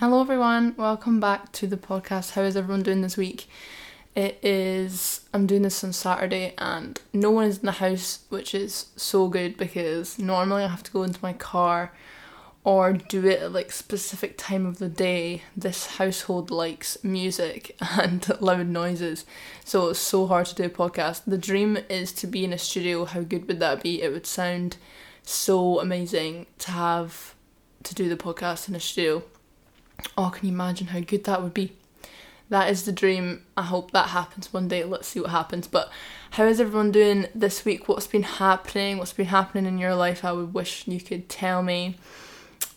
Hello, everyone. Welcome back to the podcast. How is everyone doing this week? It is, I'm doing this on Saturday and no one is in the house, which is so good because normally I have to go into my car or do it at like specific time of the day. This household likes music and loud noises, so it's so hard to do a podcast. The dream is to be in a studio. How good would that be? It would sound so amazing to have to do the podcast in a studio Oh, can you imagine how good that would be? That is the dream. I hope that happens one day. Let's see what happens. But how is everyone doing this week? What's been happening? What's been happening in your life? I would wish you could tell me.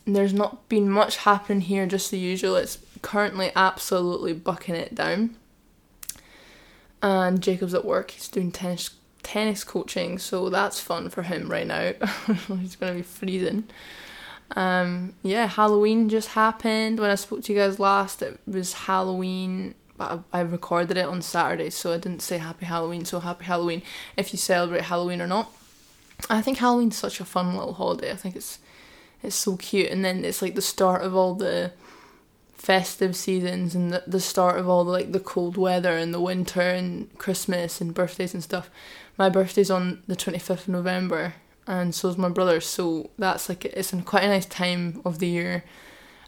There's not been much happening here, just the usual. It's currently absolutely bucking it down. And Jacob's at work. He's doing tennis tennis coaching, so that's fun for him right now. He's gonna be freezing. Um, yeah, Halloween just happened. When I spoke to you guys last, it was Halloween. But I, I recorded it on Saturday, so I didn't say Happy Halloween. So Happy Halloween if you celebrate Halloween or not. I think Halloween's such a fun little holiday. I think it's it's so cute, and then it's like the start of all the festive seasons and the, the start of all the like the cold weather and the winter and Christmas and birthdays and stuff. My birthday's on the 25th of November and so is my brother. So that's like it's in quite a nice time of the year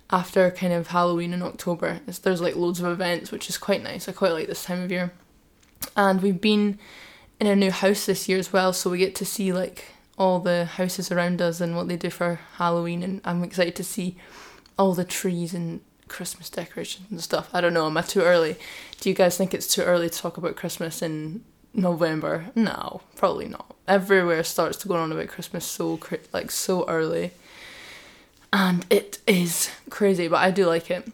after kind of Halloween in October. It's, there's like loads of events, which is quite nice. I quite like this time of year. And we've been in a new house this year as well, so we get to see like all the houses around us and what they do for Halloween. And I'm excited to see all the trees and Christmas decorations and stuff. I don't know, am I too early? Do you guys think it's too early to talk about Christmas in November? No, probably not everywhere starts to go on about Christmas so like so early, and it is crazy. But I do like it.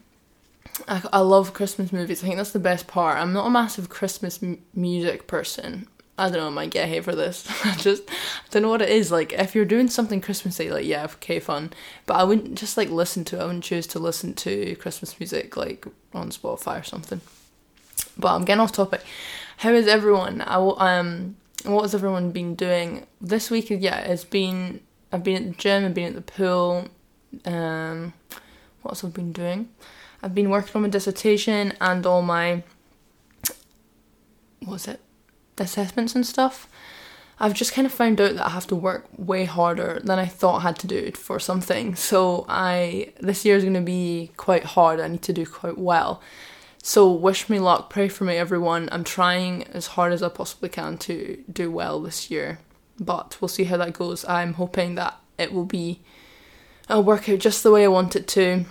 I, I love Christmas movies. I think that's the best part. I'm not a massive Christmas m- music person. I don't know. I might get hate for this. I just I don't know what it is. Like if you're doing something Christmassy, like yeah, okay, fun. But I wouldn't just like listen to. it. I wouldn't choose to listen to Christmas music like on Spotify or something. But I'm getting off topic. How is everyone? I um what has everyone been doing this week? Yeah, it's been I've been at the gym, I've been at the pool. Um, what else I've been doing? I've been working on my dissertation and all my what was it assessments and stuff. I've just kind of found out that I have to work way harder than I thought I had to do for something. So I this year is going to be quite hard. I need to do quite well. So wish me luck, pray for me everyone. I'm trying as hard as I possibly can to do well this year. But we'll see how that goes. I'm hoping that it will be a work out just the way I want it to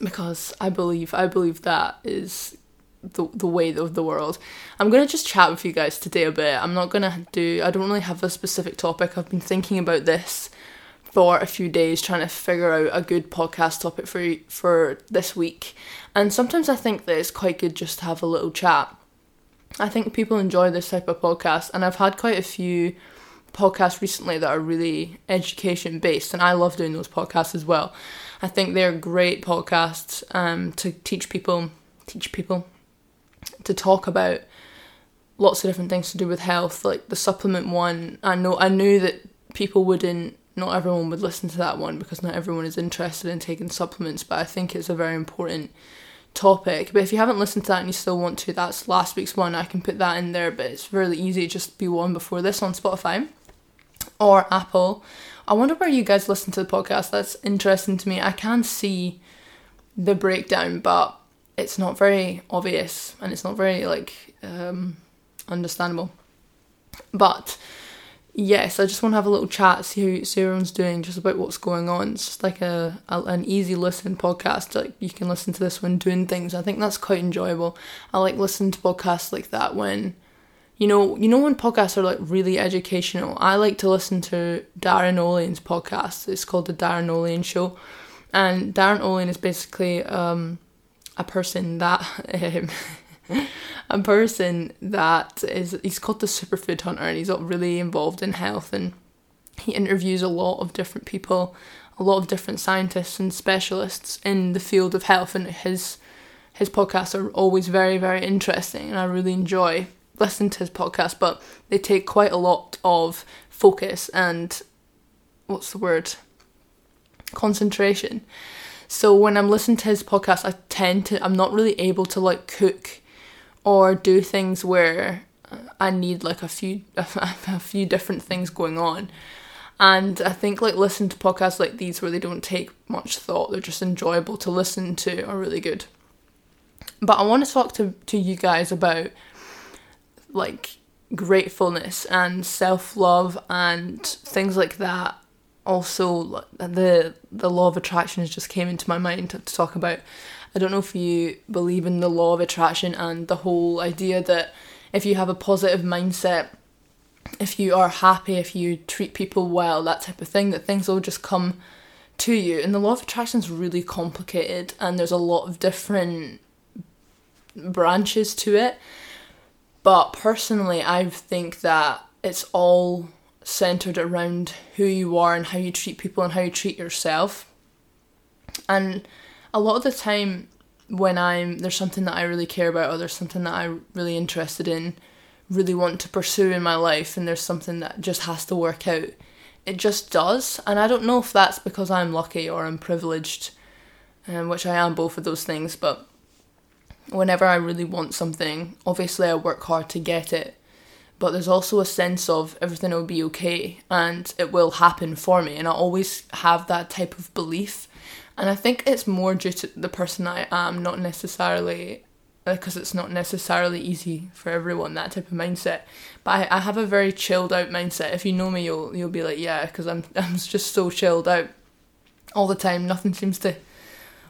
because I believe I believe that is the the way of the world. I'm gonna just chat with you guys today a bit. I'm not gonna do I don't really have a specific topic. I've been thinking about this for a few days trying to figure out a good podcast topic for for this week. And sometimes I think that it's quite good just to have a little chat. I think people enjoy this type of podcast and I've had quite a few podcasts recently that are really education based and I love doing those podcasts as well. I think they're great podcasts um, to teach people teach people to talk about lots of different things to do with health like the supplement one I know I knew that people wouldn't not everyone would listen to that one because not everyone is interested in taking supplements, but I think it's a very important topic. But if you haven't listened to that and you still want to, that's last week's one. I can put that in there, but it's really easy. to Just be one before this on Spotify or Apple. I wonder where you guys listen to the podcast. That's interesting to me. I can see the breakdown, but it's not very obvious and it's not very like um, understandable. But yes, I just want to have a little chat, see how see everyone's doing, just about what's going on. It's just like a, a, an easy listen podcast. Like you can listen to this when doing things. I think that's quite enjoyable. I like listening to podcasts like that when, you know, you know when podcasts are like really educational. I like to listen to Darin Olien's podcast. It's called the Darin Olien Show, and Darin Olien is basically um, a person that. Um, a person that is he's called the superfood hunter and he's really involved in health and he interviews a lot of different people a lot of different scientists and specialists in the field of health and his his podcasts are always very very interesting and I really enjoy listening to his podcast but they take quite a lot of focus and what's the word? Concentration. So when I'm listening to his podcast, I tend to I'm not really able to like cook or do things where uh, I need like a few a few different things going on. And I think like listening to podcasts like these where they don't take much thought, they're just enjoyable to listen to are really good. But I want to talk to, to you guys about like gratefulness and self love and things like that. Also, the the law of attraction has just came into my mind to, to talk about. I don't know if you believe in the law of attraction and the whole idea that if you have a positive mindset, if you are happy, if you treat people well, that type of thing, that things will just come to you. And the law of attraction is really complicated, and there's a lot of different branches to it. But personally, I think that it's all centered around who you are and how you treat people and how you treat yourself. And a lot of the time, when I'm there's something that I really care about or there's something that I'm really interested in, really want to pursue in my life, and there's something that just has to work out, it just does. And I don't know if that's because I'm lucky or I'm privileged, um, which I am both of those things, but whenever I really want something, obviously I work hard to get it. But there's also a sense of everything will be okay and it will happen for me. And I always have that type of belief and I think it's more due to the person I am, not necessarily because it's not necessarily easy for everyone that type of mindset. But I, I have a very chilled out mindset. If you know me, you'll you'll be like, yeah, because I'm I'm just so chilled out all the time. Nothing seems to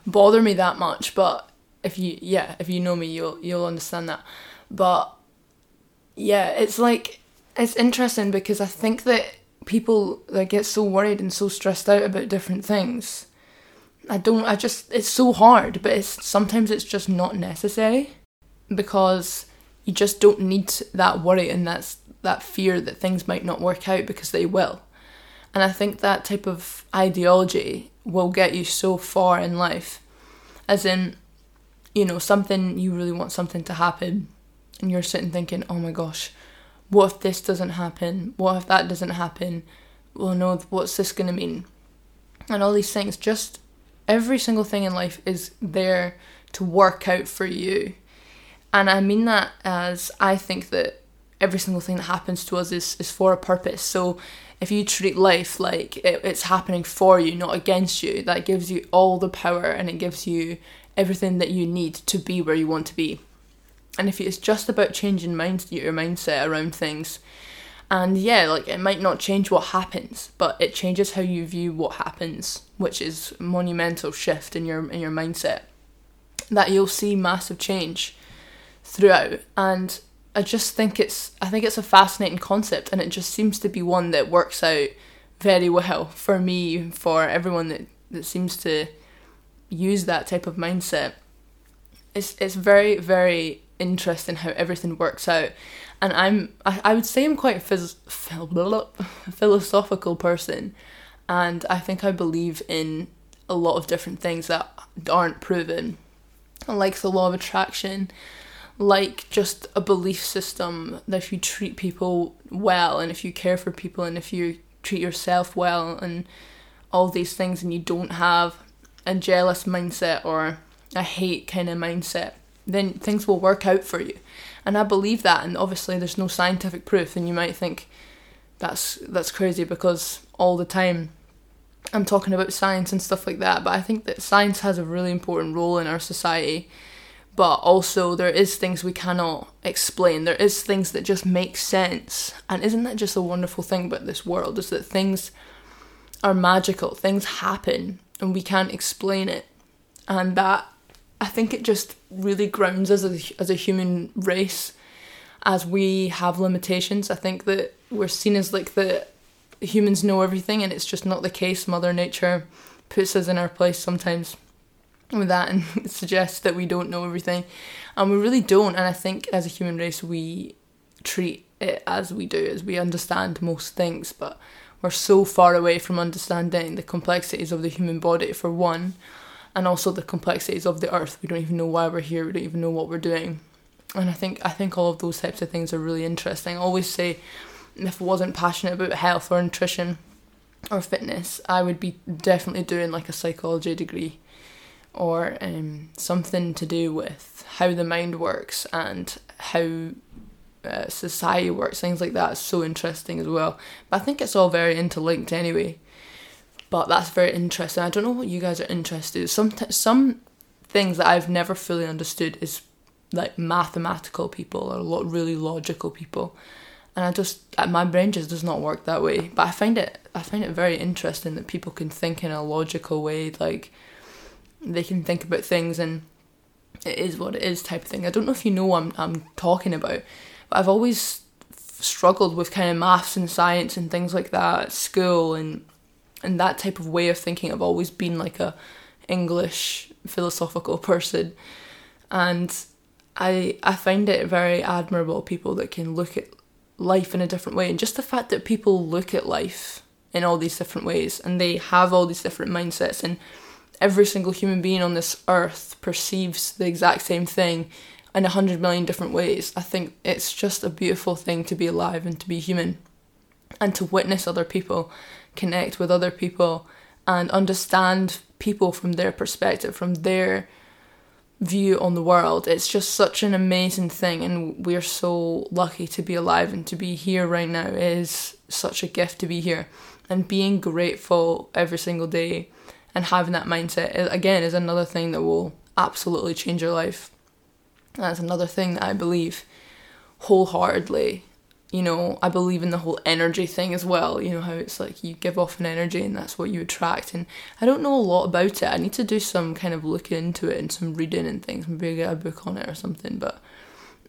bother me that much. But if you yeah, if you know me, you'll you'll understand that. But yeah, it's like it's interesting because I think that people that get so worried and so stressed out about different things I don't I just it's so hard, but it's sometimes it's just not necessary because you just don't need that worry and that's that fear that things might not work out because they will. And I think that type of ideology will get you so far in life. As in, you know, something you really want something to happen and you're sitting thinking, "Oh my gosh, what if this doesn't happen? What if that doesn't happen? Well, no, what's this going to mean?" And all these things just every single thing in life is there to work out for you. And I mean that as I think that every single thing that happens to us is, is for a purpose. So if you treat life like it, it's happening for you, not against you, that gives you all the power and it gives you everything that you need to be where you want to be. And if it's just about changing mind, your mindset around things, and yeah, like it might not change what happens, but it changes how you view what happens, which is a monumental shift in your in your mindset. That you'll see massive change throughout. And I just think it's I think it's a fascinating concept and it just seems to be one that works out very well for me, for everyone that, that seems to use that type of mindset. It's it's very, very interesting how everything works out. And I'm I, I would say I'm quite a phys- philosophical person, and I think I believe in a lot of different things that aren't proven, like the law of attraction, like just a belief system that if you treat people well and if you care for people and if you treat yourself well and all these things and you don't have a jealous mindset or a hate kind of mindset, then things will work out for you and I believe that. And obviously, there's no scientific proof, and you might think that's that's crazy because all the time I'm talking about science and stuff like that. But I think that science has a really important role in our society. But also, there is things we cannot explain. There is things that just make sense. And isn't that just a wonderful thing about this world? Is that things are magical, things happen, and we can't explain it. And that I think it just really grounds us as a, as a human race as we have limitations. I think that we're seen as like the humans know everything and it's just not the case. Mother Nature puts us in our place sometimes with that and suggests that we don't know everything. And we really don't. And I think as a human race, we treat it as we do, as we understand most things, but we're so far away from understanding the complexities of the human body, for one and also the complexities of the earth. We don't even know why we're here. We don't even know what we're doing. And I think I think all of those types of things are really interesting. I always say if I wasn't passionate about health or nutrition, or fitness, I would be definitely doing like a psychology degree or um, something to do with how the mind works and how uh, society works, things like that is so interesting as well. But I think it's all very interlinked anyway. But that's very interesting. I don't know what you guys are interested in. Some, t- some things that I've never fully understood is like mathematical people or lo- really logical people and I just uh, my brain just does not work that way. But I find it I find it very interesting that people can think in a logical way, like they can think about things and it is what it is type of thing. I don't know if you know what I'm I'm talking about, but I've always struggled with kind of maths and science and things like that at school and and that type of way of thinking. I've always been like a English philosophical person, and I I find it very admirable people that can look at life in a different way. And just the fact that people look at life in all these different ways and they have all these different mindsets, and every single human being on this earth perceives the exact same thing in a hundred million different ways. I think it's just a beautiful thing to be alive and to be human and to witness other people, connect with other people, and understand people from their perspective, from their view on the world. It's just such an amazing thing, and we're so lucky to be alive and to be here right now. It is such a gift to be here, and being grateful every single day and having that mindset again is another thing that will absolutely change your life. That's another thing that I believe wholeheartedly you know, I believe in the whole energy thing as well. You know, how it's like you give off an energy and that's what you attract. And I don't know a lot about it. I need to do some kind of looking into it and some reading and things, maybe get a book on it or something. But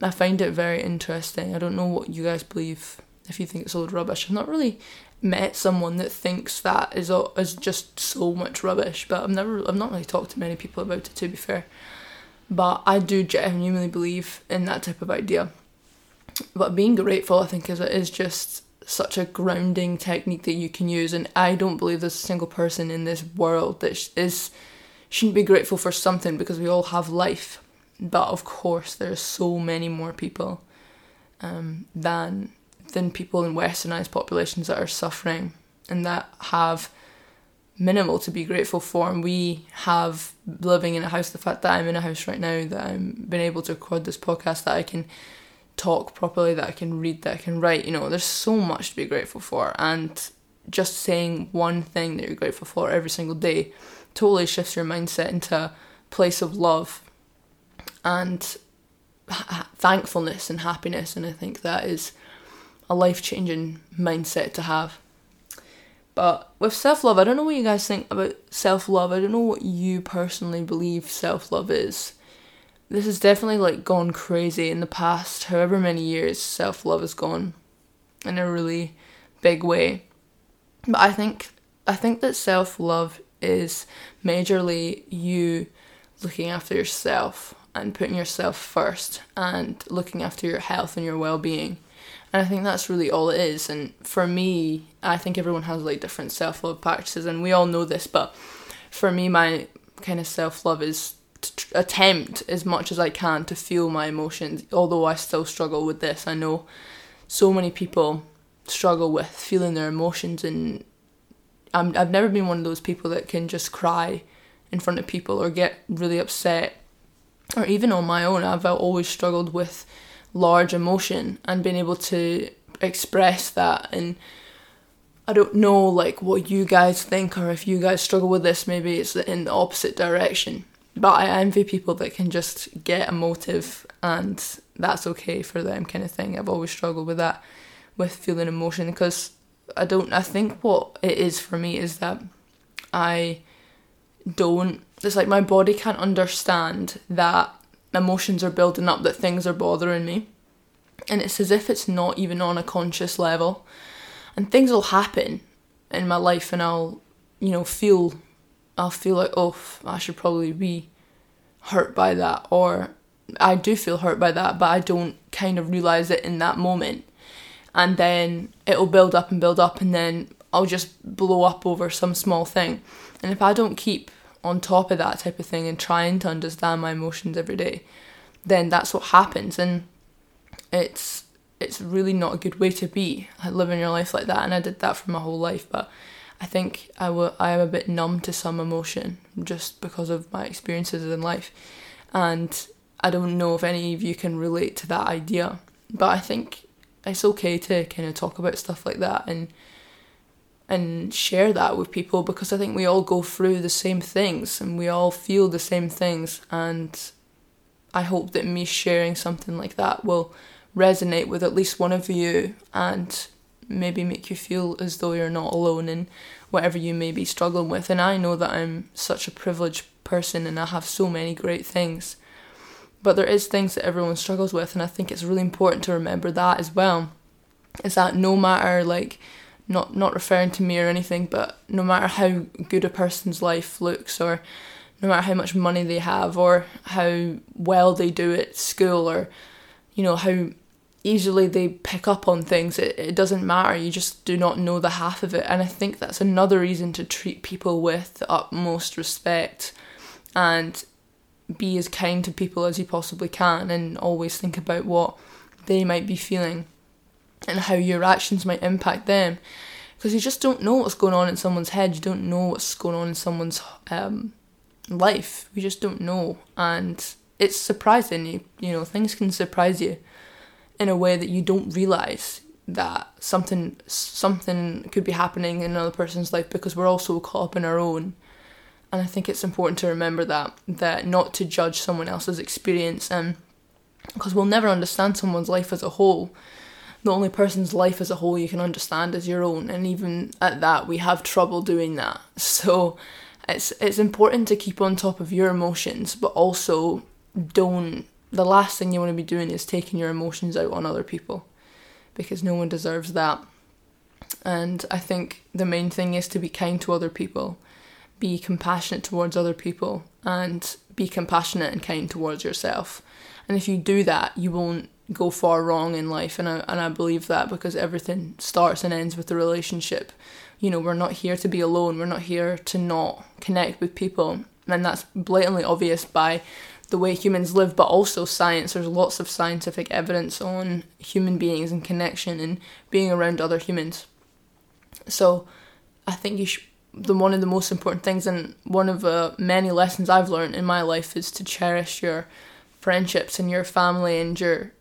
I find it very interesting. I don't know what you guys believe if you think it's all rubbish. I've not really met someone that thinks that is all, is just so much rubbish, but I've never I've not really talked to many people about it to be fair. But I do genuinely believe in that type of idea but being grateful, I think, is is just such a grounding technique that you can use. And I don't believe there's a single person in this world that is shouldn't be grateful for something because we all have life. But of course, there's so many more people um, than than people in westernized populations that are suffering and that have minimal to be grateful for and we have living in a house the fact that I'm in a house right now that I'm been able to record this podcast that I can talk properly, that I can read, that I can write. You know, there's so much to be grateful for. And just saying one thing that you're grateful for every single day totally shifts your mindset into a place of love and thankfulness and happiness. And I think that is a life changing mindset to have. But with self love, I don't know what you guys think about self love. I don't know what you personally believe self love is this has definitely like gone crazy in the past however many years self love has gone in a really big way. But I think I think that self love is majorly you looking after yourself and putting yourself first and looking after your health and your well being. And I think that's really all it is. And for me, I think everyone has like different self love practices, and we all know this. But for me, my kind of self love attempt as much as I can to feel my emotions, although I still struggle with this. I know so many people struggle with feeling their emotions, and I'm, I've never been one of those people that can just cry in front of people or get really upset, or even on my own. I've always struggled with large emotion and being able to express that and I don't know like what you guys think or if you guys struggle with this maybe it's in the opposite direction but I envy people that can just get a motive and that's okay for them kind of thing. I've always struggled with that, with feeling emotion because I don't. I think what it is for me is that I don't. It's like my body can't understand that emotions are building up, that things are bothering me, and it's as if it's not even on a conscious level, and things will happen in my life, and I'll, you know, feel I'll feel like, oh, I should probably be hurt by that, or I do feel hurt by that, but I don't kind of realize it in that moment. And then it'll build up and build up, and then I'll just blow up over some small thing. And if I don't keep on top of that type of thing and trying to understand my emotions every day, then that's what happens. And it's it's really not a good way to be uh, living your life like that. And I did that for my whole life, but I think I, will, I am a bit numb to some emotion just because of my experiences in life. And I don't know if any of you can relate to that idea, but I think it's okay to kind of talk about stuff like that and and share that with people because I think we all go through the same things and we all feel the same things and I hope that me sharing something like that will resonate with at least one of you and maybe make you feel as though you're not alone in whatever you may be struggling with. And I know that I'm such a privileged person and I have so many great things. But there is things that everyone struggles with and i think it's really important to remember that as well. Is that no matter like not not referring to me or anything but no matter how good a person's life looks or no matter how much money they have or how well they do at school or you know how easily they pick up on things. It, it doesn't matter. You just do not know the half of it. And i think that's another reason to treat people with the utmost respect and be as kind to people as you possibly can and always think about what they might be feeling and how your actions might impact them. Because you just don't know what's going on in someone's head. You don't know what's going on in someone's um, life. We just don't know. And it's surprising. You, you know things can surprise you in a way that you don't realize that something something could be happening in another person's life because we're also caught up in our own and I think it's important to remember that that not to judge someone else's experience um, and because we'll never understand someone's life as a whole. The only person's life as a whole you can understand is your own, and even at that, we have trouble doing that. So, it's it's important to keep on top of your emotions, but also don't. The last thing you want to be doing is taking your emotions out on other people, because no one deserves that. And I think the main thing is to be kind to other people be compassionate towards other people and be compassionate and kind towards yourself. And if you do that, you won't go far wrong in life. And I, and I believe that because everything starts and ends with the relationship. You know, we're not here to be alone, we're not here to not connect with people. And that's blatantly obvious by the way humans live, but also science. There's lots of scientific evidence on human beings and connection and being around other humans. So I think you should the one of the most important things and one of the many lessons I've learned in my life is to cherish your friendships and your family and your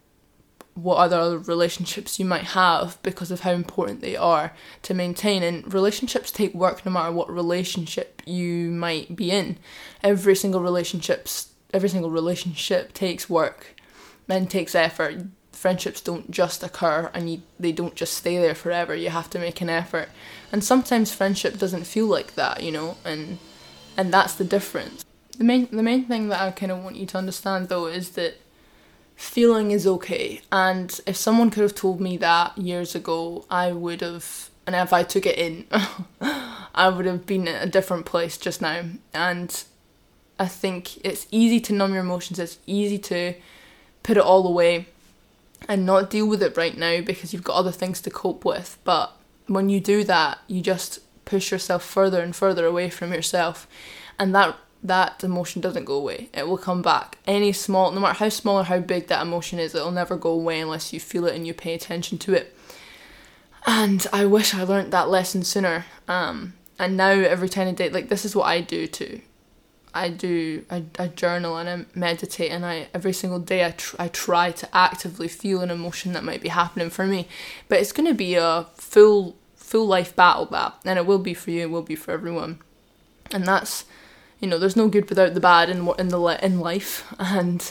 what other relationships you might have because of how important they are to maintain and relationships take work no matter what relationship you might be in every single relationships every single relationship takes work and takes effort friendships don't just occur and you, they don't just stay there forever. You have to make an effort. And sometimes friendship doesn't feel like that, you know, and and that's the difference. The main the main thing that I kind of want you to understand though is that feeling is okay. And if someone could have told me that years ago, I would have and if I took it in, I would have been in a different place just now. And I think it's easy to numb your emotions. It's easy to put it all away and not deal with it right now because you've got other things to cope with. But when you do that, you just push yourself further and further away from yourself, and that that emotion doesn't go away. It will come back. Any small, no matter how small or how big that emotion is, it'll never go away unless you feel it and you pay attention to it. And I wish I learned that lesson sooner. Um, and now every time I date, like this is what I do too. I do I, I journal and I meditate and I every single day I, tr- I try to actively feel an emotion that might be happening for me. But it's going to be a full full life battle that and it will be for you it will be for everyone. And that's you know there's no good without the bad in in the in life. And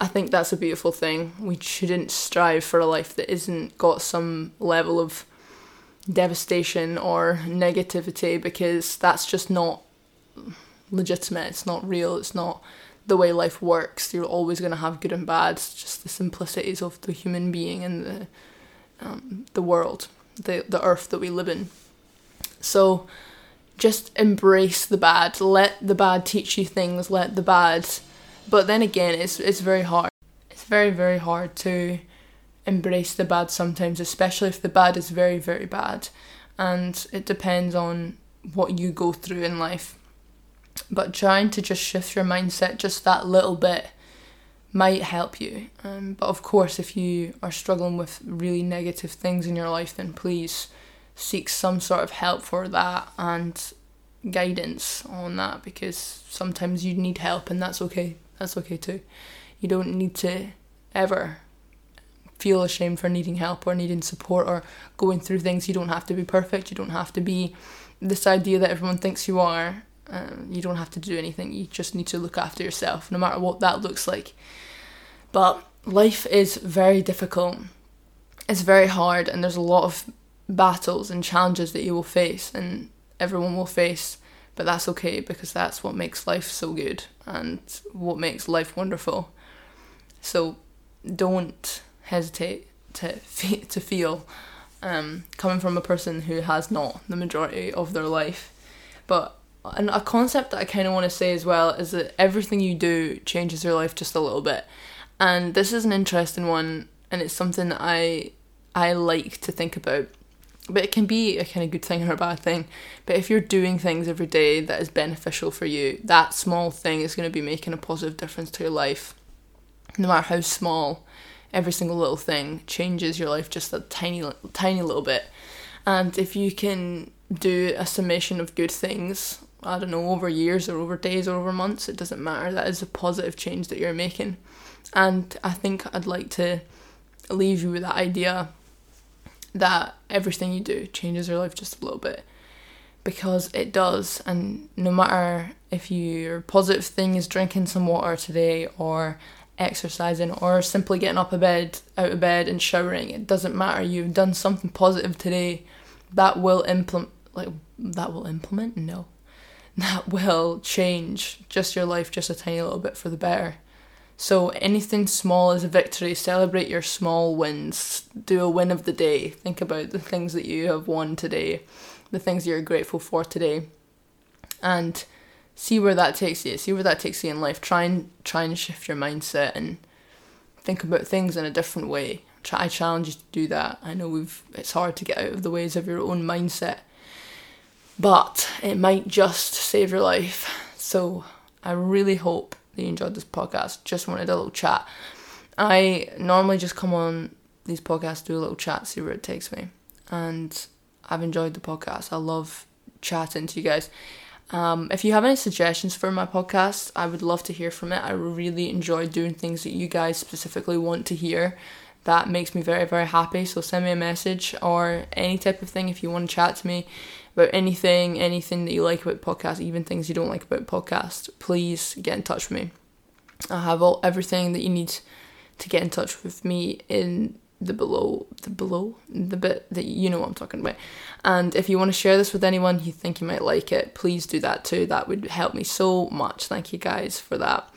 I think that's a beautiful thing. We shouldn't strive for a life that isn't got some level of devastation or negativity because that's just not legitimate. It's not real. It's not the way life works. You're always going to have good and bad. It's just the simplicities of the human being and the um, the world, the the earth that we live in. So just embrace the bad. Let the bad teach you things. Let the bad. But then again, it's it's very hard. It's very very hard to embrace the bad sometimes, especially if the bad is very very bad, and it depends on what you go through in life but trying to just shift your mindset just that little bit might help you. Um, but of course, if you are struggling with really negative things in your life, then please seek some sort of help for that and guidance on that because sometimes you need help and that's okay. That's okay too. You don't need to ever feel ashamed for needing help or needing support or going through things. You don't have to be perfect. You don't have to be this idea that everyone thinks you are. Um, you don't have to do anything. You just need to look after yourself, no matter what that looks like. But life is very difficult. It's very hard, and there's a lot of battles and challenges that you will face, and everyone will face. But that's okay because that's what makes life so good and what makes life wonderful. So don't hesitate to fe- to feel um, coming from a person who has not the majority of their life. But and a concept that I kind of want to say as well is that everything you do changes your life just a little bit. And this is an interesting one, and it's something that I I like to think about. But it can be a kind of good thing or a bad thing. But if you're doing things every day that is beneficial for you, that small thing is going to be making a positive difference to your life. No matter how small, every single little thing changes your life just a tiny, tiny little bit. And if you can do a summation of good things, I don't know, over years or over days or over months, it doesn't matter. That is a positive change that you're making. And I think I'd like to leave you with that idea that everything you do changes your life just a little bit because it does and no matter if your positive thing is drinking some water today or exercising or simply getting up a bed out of bed and showering it doesn't matter you've done something positive today that will implement like that will implement no that will change just your life just a tiny little bit for the better so anything small is a victory. Celebrate your small wins. Do a win of the day. Think about the things that you have won today, the things you're grateful for today, and see where that takes you. See where that takes you in life. Try and try and shift your mindset and think about things in a different way. Try, I challenge you to do that. I know we've it's hard to get out of the ways of your own mindset, but it might just save your life. So I really hope that you enjoyed this podcast. Just wanted a little chat. I normally just come on these podcasts, do a little chat, see where it takes me. And I've enjoyed the podcast. I love chatting to you guys. Um, if you have any suggestions for my podcast, I would love to hear from it. I really enjoy doing things that you guys specifically want to hear. That makes me very, very happy. So send me a message or any type of thing if you want to chat to me about anything, anything that you like about podcast, even things you don't like about podcast, please get in touch with me. I have all everything that you need to get in touch with me in the below the below the bit that you know what I'm talking about. And if you want to share this with anyone you think you might like it, please do that too. That would help me so much. Thank you guys for that.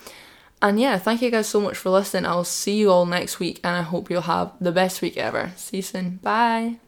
And yeah, thank you guys so much for listening. I'll see you all next week and I hope you'll have the best week ever. See you soon. Bye.